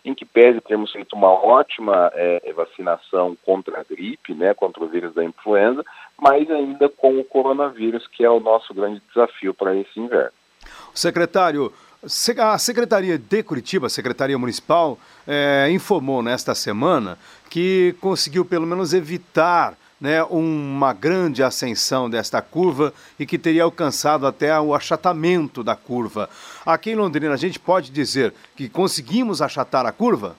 em que pese termos feito uma ótima é, vacinação contra a gripe, né, contra o vírus da influenza, mas ainda com o coronavírus, que é o nosso grande desafio para esse inverno. Secretário, a Secretaria de Curitiba, a Secretaria Municipal, é, informou nesta semana que conseguiu pelo menos evitar né, uma grande ascensão desta curva e que teria alcançado até o achatamento da curva. Aqui em Londrina, a gente pode dizer que conseguimos achatar a curva?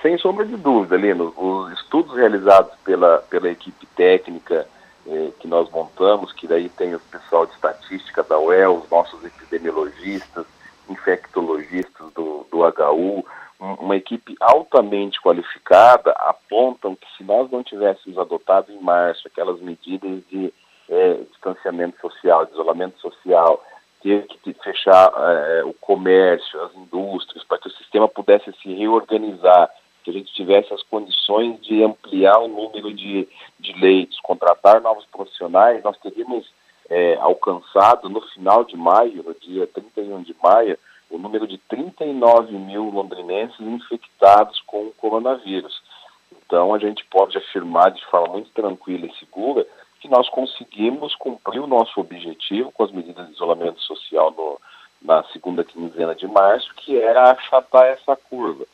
Sem sombra de dúvida, Lino. Os estudos realizados pela, pela equipe técnica eh, que nós montamos, que daí tem o pessoal de estatística da UEL, os nossos epidemiologistas, infectologistas do, do HU, uma equipe altamente qualificada, apontam que se nós não tivéssemos adotado em março aquelas medidas de, é, distanciamento social, de isolamento social, teve que fechar é, o comércio, as indústrias, para que o sistema pudesse se reorganizar, que a gente tivesse as condições de ampliar o número de, de leitos, contratar novos profissionais, nós teríamos é, alcançado no final de maio, no dia 31 de maio, o número de 39 mil londrinenses infectados com o coronavírus. Então, a gente pode afirmar de forma muito tranquila e segura que nós conseguimos cumprir o nosso objetivo com as medidas de isolamento social no, na segunda quinzena de março, que era achatar essa curva.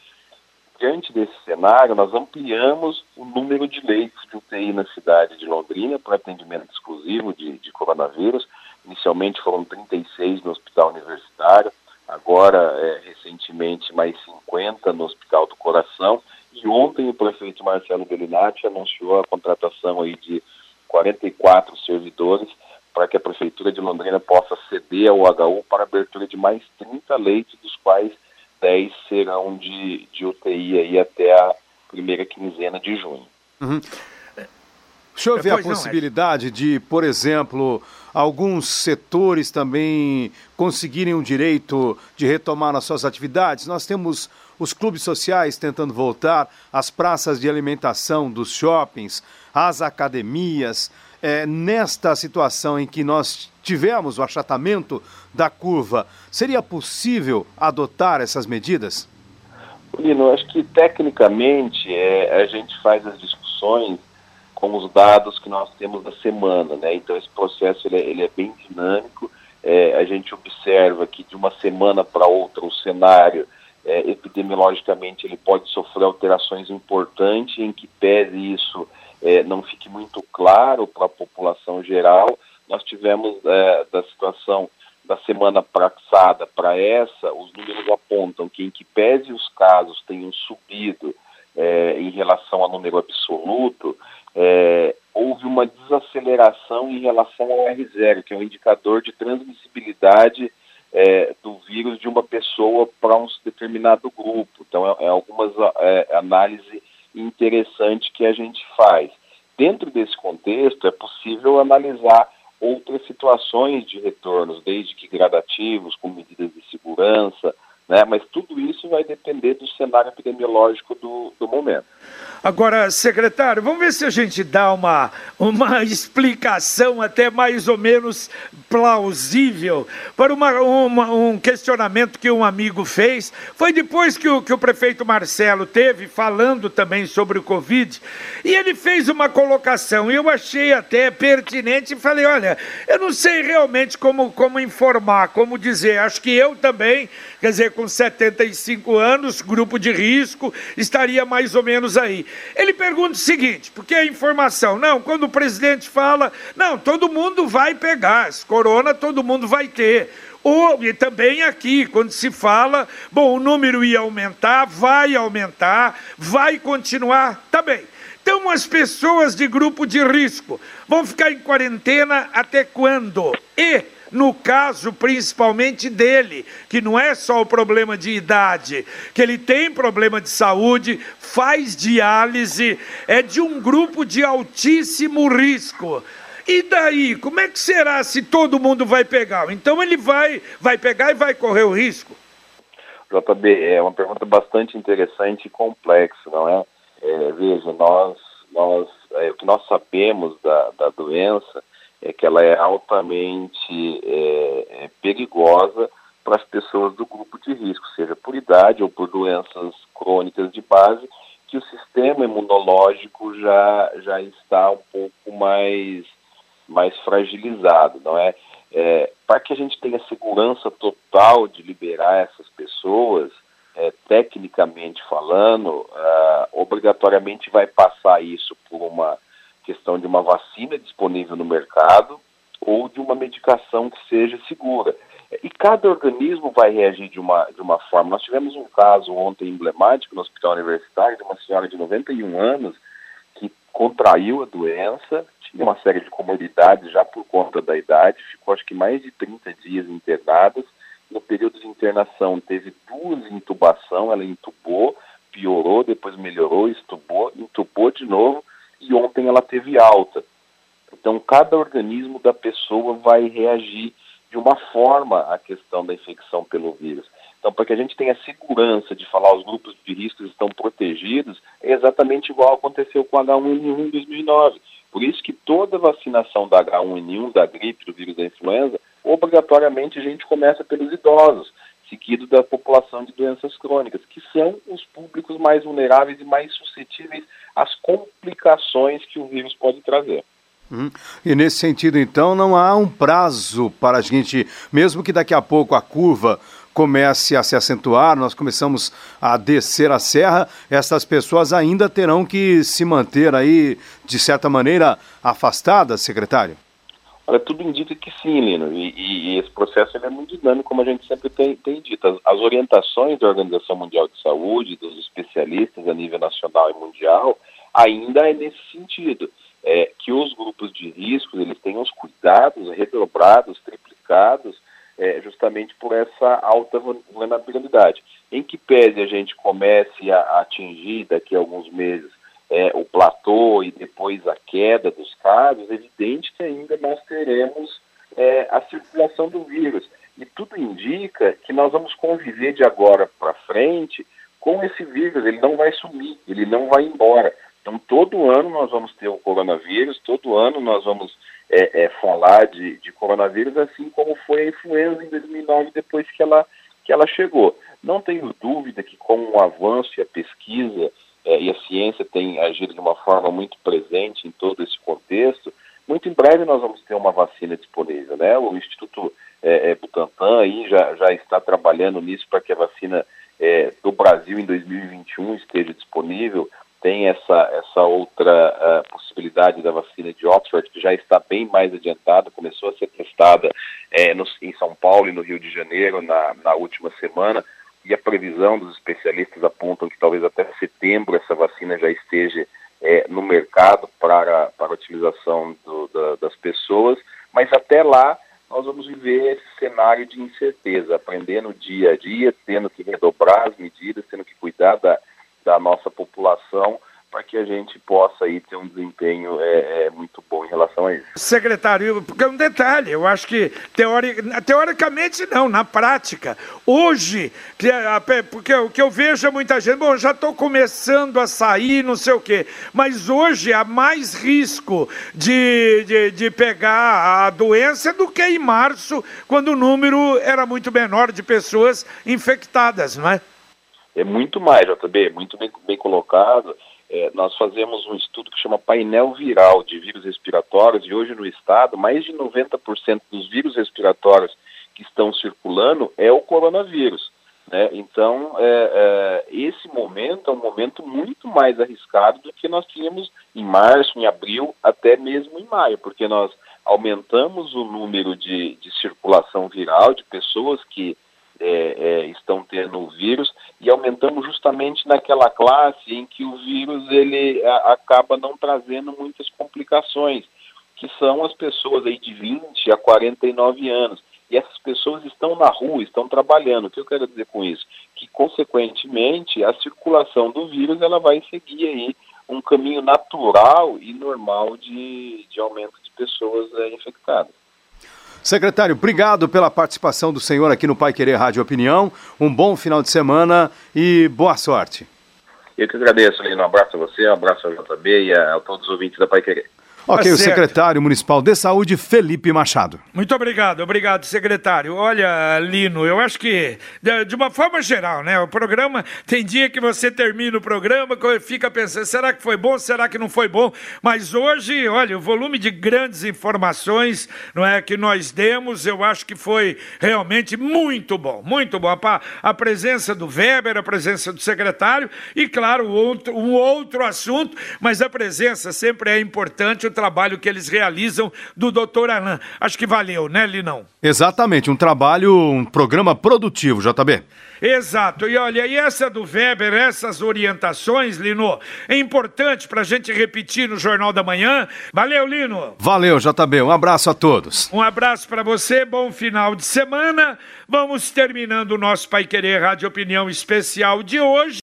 Diante desse cenário, nós ampliamos o número de leitos de UTI na cidade de Londrina para atendimento exclusivo de, de coronavírus. Inicialmente foram 36 no Hospital Universitário, agora, é, recentemente, mais 50 no Hospital do Coração. E ontem o prefeito Marcelo Bellinati anunciou a contratação aí de 44 servidores para que a Prefeitura de Londrina possa ceder ao HU para a abertura de mais 30 leitos, dos quais 10 serão de, de UTI aí até a primeira quinzena de junho. Uhum. O senhor vê a possibilidade não, é. de, por exemplo, alguns setores também conseguirem o direito de retomar as suas atividades? Nós temos os clubes sociais tentando voltar, as praças de alimentação dos shoppings, as academias. É, nesta situação em que nós tivemos o achatamento da curva, seria possível adotar essas medidas? Lino, acho que tecnicamente é, a gente faz as discussões com os dados que nós temos da semana, né? Então esse processo ele é, ele é bem dinâmico. É, a gente observa que de uma semana para outra o cenário é, epidemiologicamente ele pode sofrer alterações importantes, em que pese isso é, não fique muito claro para a população geral. Nós tivemos é, da situação da semana passada para essa, os números apontam que em que pese os casos tenham subido é, em relação ao número absoluto, é, houve uma desaceleração em relação ao R0, que é um indicador de transmissibilidade é, do vírus de uma pessoa para um determinado grupo. Então, é, é algumas é, interessante que a gente faz. Dentro desse contexto, é possível analisar outras situações de retornos, desde que gradativos, com medidas de segurança, né? mas tudo isso vai depender do cenário epidemiológico do, do momento. Agora, secretário, vamos ver se a gente dá uma, uma explicação até mais ou menos plausível para uma, uma, um questionamento que um amigo fez. Foi depois que o, que o prefeito Marcelo teve falando também sobre o Covid, e ele fez uma colocação, e eu achei até pertinente, e falei, olha, eu não sei realmente como, como informar, como dizer, acho que eu também, quer dizer, com 75 anos, grupo de risco, estaria mais ou menos aí. Ele pergunta o seguinte, porque a informação, não, quando o presidente fala, não, todo mundo vai pegar, corona todo mundo vai ter. Ou, e também aqui, quando se fala, bom, o número ia aumentar, vai aumentar, vai continuar, tá bem. Então, as pessoas de grupo de risco vão ficar em quarentena até quando? E no caso principalmente dele, que não é só o problema de idade, que ele tem problema de saúde, faz diálise, é de um grupo de altíssimo risco. E daí, como é que será se todo mundo vai pegar? Então ele vai, vai pegar e vai correr o risco? JB, é uma pergunta bastante interessante e complexa, não é? é veja, nós, nós, é, o que nós sabemos da, da doença é que ela é altamente é, é perigosa para as pessoas do grupo de risco, seja por idade ou por doenças crônicas de base, que o sistema imunológico já, já está um pouco mais, mais fragilizado, não é? é para que a gente tenha segurança total de liberar essas pessoas, é, tecnicamente falando, ah, obrigatoriamente vai passar isso por uma questão de uma vacina disponível no mercado ou de uma medicação que seja segura. E cada organismo vai reagir de uma, de uma forma. Nós tivemos um caso ontem emblemático no Hospital Universitário de uma senhora de 91 anos que contraiu a doença, tinha uma série de comorbidades já por conta da idade, ficou acho que mais de 30 dias internada. No período de internação teve duas intubação, ela intubou, piorou, depois melhorou, estubou, intubou de novo e ontem ela teve alta. Então, cada organismo da pessoa vai reagir de uma forma à questão da infecção pelo vírus. Então, para que a gente tenha segurança de falar os grupos de risco estão protegidos, é exatamente igual aconteceu com H1N1 em 2009. Por isso que toda vacinação da H1N1, da gripe, do vírus da influenza, obrigatoriamente a gente começa pelos idosos, seguido da população de doenças crônicas, que são os públicos mais vulneráveis e mais suscetíveis às complicações que o vírus pode trazer. Hum. E nesse sentido, então, não há um prazo para a gente, mesmo que daqui a pouco a curva comece a se acentuar, nós começamos a descer a serra, essas pessoas ainda terão que se manter aí, de certa maneira, afastadas, secretário? Olha, tudo indica que sim, Lino, e, e, esse processo é muito dinâmico, como a gente sempre tem, tem dito. As, as, orientações da Organização Mundial de Saúde, dos especialistas a nível nacional e mundial, ainda é nesse sentido, é, que os grupos de risco eles tenham os cuidados redobrados, triplicados, é, justamente por essa alta vulnerabilidade. Em que pese a gente comece a atingir daqui a alguns meses é, o platô e depois a queda dos casos, é evidente que ainda nós teremos é, a circulação do vírus. E tudo indica que nós vamos conviver de agora para frente com esse vírus. Ele não vai sumir, ele não vai embora. Então, todo ano nós vamos ter o coronavírus, todo ano nós vamos é, é, falar de, de, coronavírus, assim como foi a influenza em 2009, depois que ela, que ela chegou. Não tenho dúvida que com o avanço e a pesquisa é, e a ciência tem agido de uma forma muito presente em todo esse contexto, muito em breve nós vamos ter uma vacina disponível, né? O Instituto é, é Butantan aí já, já está trabalhando nisso para que a vacina é, do Brasil em 2021 esteja disponível. Tem essa, essa outra uh, possibilidade da vacina de Oxford, que já está bem mais adiantada, começou a ser testada é, no, em São Paulo e no Rio de Janeiro na, na última semana, e a previsão dos especialistas apontam que talvez até setembro essa vacina já esteja é, no mercado para, para a utilização do, da, das pessoas, mas até lá nós vamos viver esse cenário de incerteza, aprendendo dia a dia, tendo que redobrar as medidas, tendo que cuidar da da nossa população para que a gente possa aí ter um desempenho é, é, muito bom em relação a isso. Secretário, porque é um detalhe, eu acho que teori, teoricamente não, na prática. Hoje, porque o que eu vejo é muita gente, bom, já estou começando a sair, não sei o quê, mas hoje há mais risco de, de, de pegar a doença do que em março, quando o número era muito menor de pessoas infectadas, não é? É muito mais, JB, muito bem, bem colocado. É, nós fazemos um estudo que chama painel viral de vírus respiratórios e hoje no estado, mais de 90% dos vírus respiratórios que estão circulando é o coronavírus. Né? Então, é, é, esse momento é um momento muito mais arriscado do que nós tínhamos em março, em abril, até mesmo em maio, porque nós aumentamos o número de, de circulação viral de pessoas que é, é, estão tendo o vírus e aumentamos justamente naquela classe em que o vírus ele a, acaba não trazendo muitas complicações, que são as pessoas aí de 20 a 49 anos. E essas pessoas estão na rua, estão trabalhando. O que eu quero dizer com isso? Que, consequentemente, a circulação do vírus ela vai seguir aí um caminho natural e normal de, de aumento de pessoas é, infectadas. Secretário, obrigado pela participação do senhor aqui no Pai Querer Rádio Opinião. Um bom final de semana e boa sorte. Eu que agradeço, Lino. Um abraço a você, um abraço ao JB e a, a todos os ouvintes da Pai Querer. Ok, tá o secretário municipal de saúde, Felipe Machado. Muito obrigado, obrigado, secretário. Olha, Lino, eu acho que, de uma forma geral, né? O programa, tem dia que você termina o programa, fica pensando, será que foi bom, será que não foi bom? Mas hoje, olha, o volume de grandes informações, não é, que nós demos, eu acho que foi realmente muito bom, muito bom. A, a presença do Weber, a presença do secretário e, claro, outro, um outro assunto, mas a presença sempre é importante, o trabalho que eles realizam do doutor Alain. Acho que valeu, né, Linão? Exatamente, um trabalho, um programa produtivo, JB. Exato. E olha, e essa do Weber, essas orientações, Lino, é importante para a gente repetir no Jornal da Manhã. Valeu, Lino. Valeu, JB. Um abraço a todos. Um abraço para você, bom final de semana. Vamos terminando o nosso Pai Querer Rádio Opinião Especial de hoje.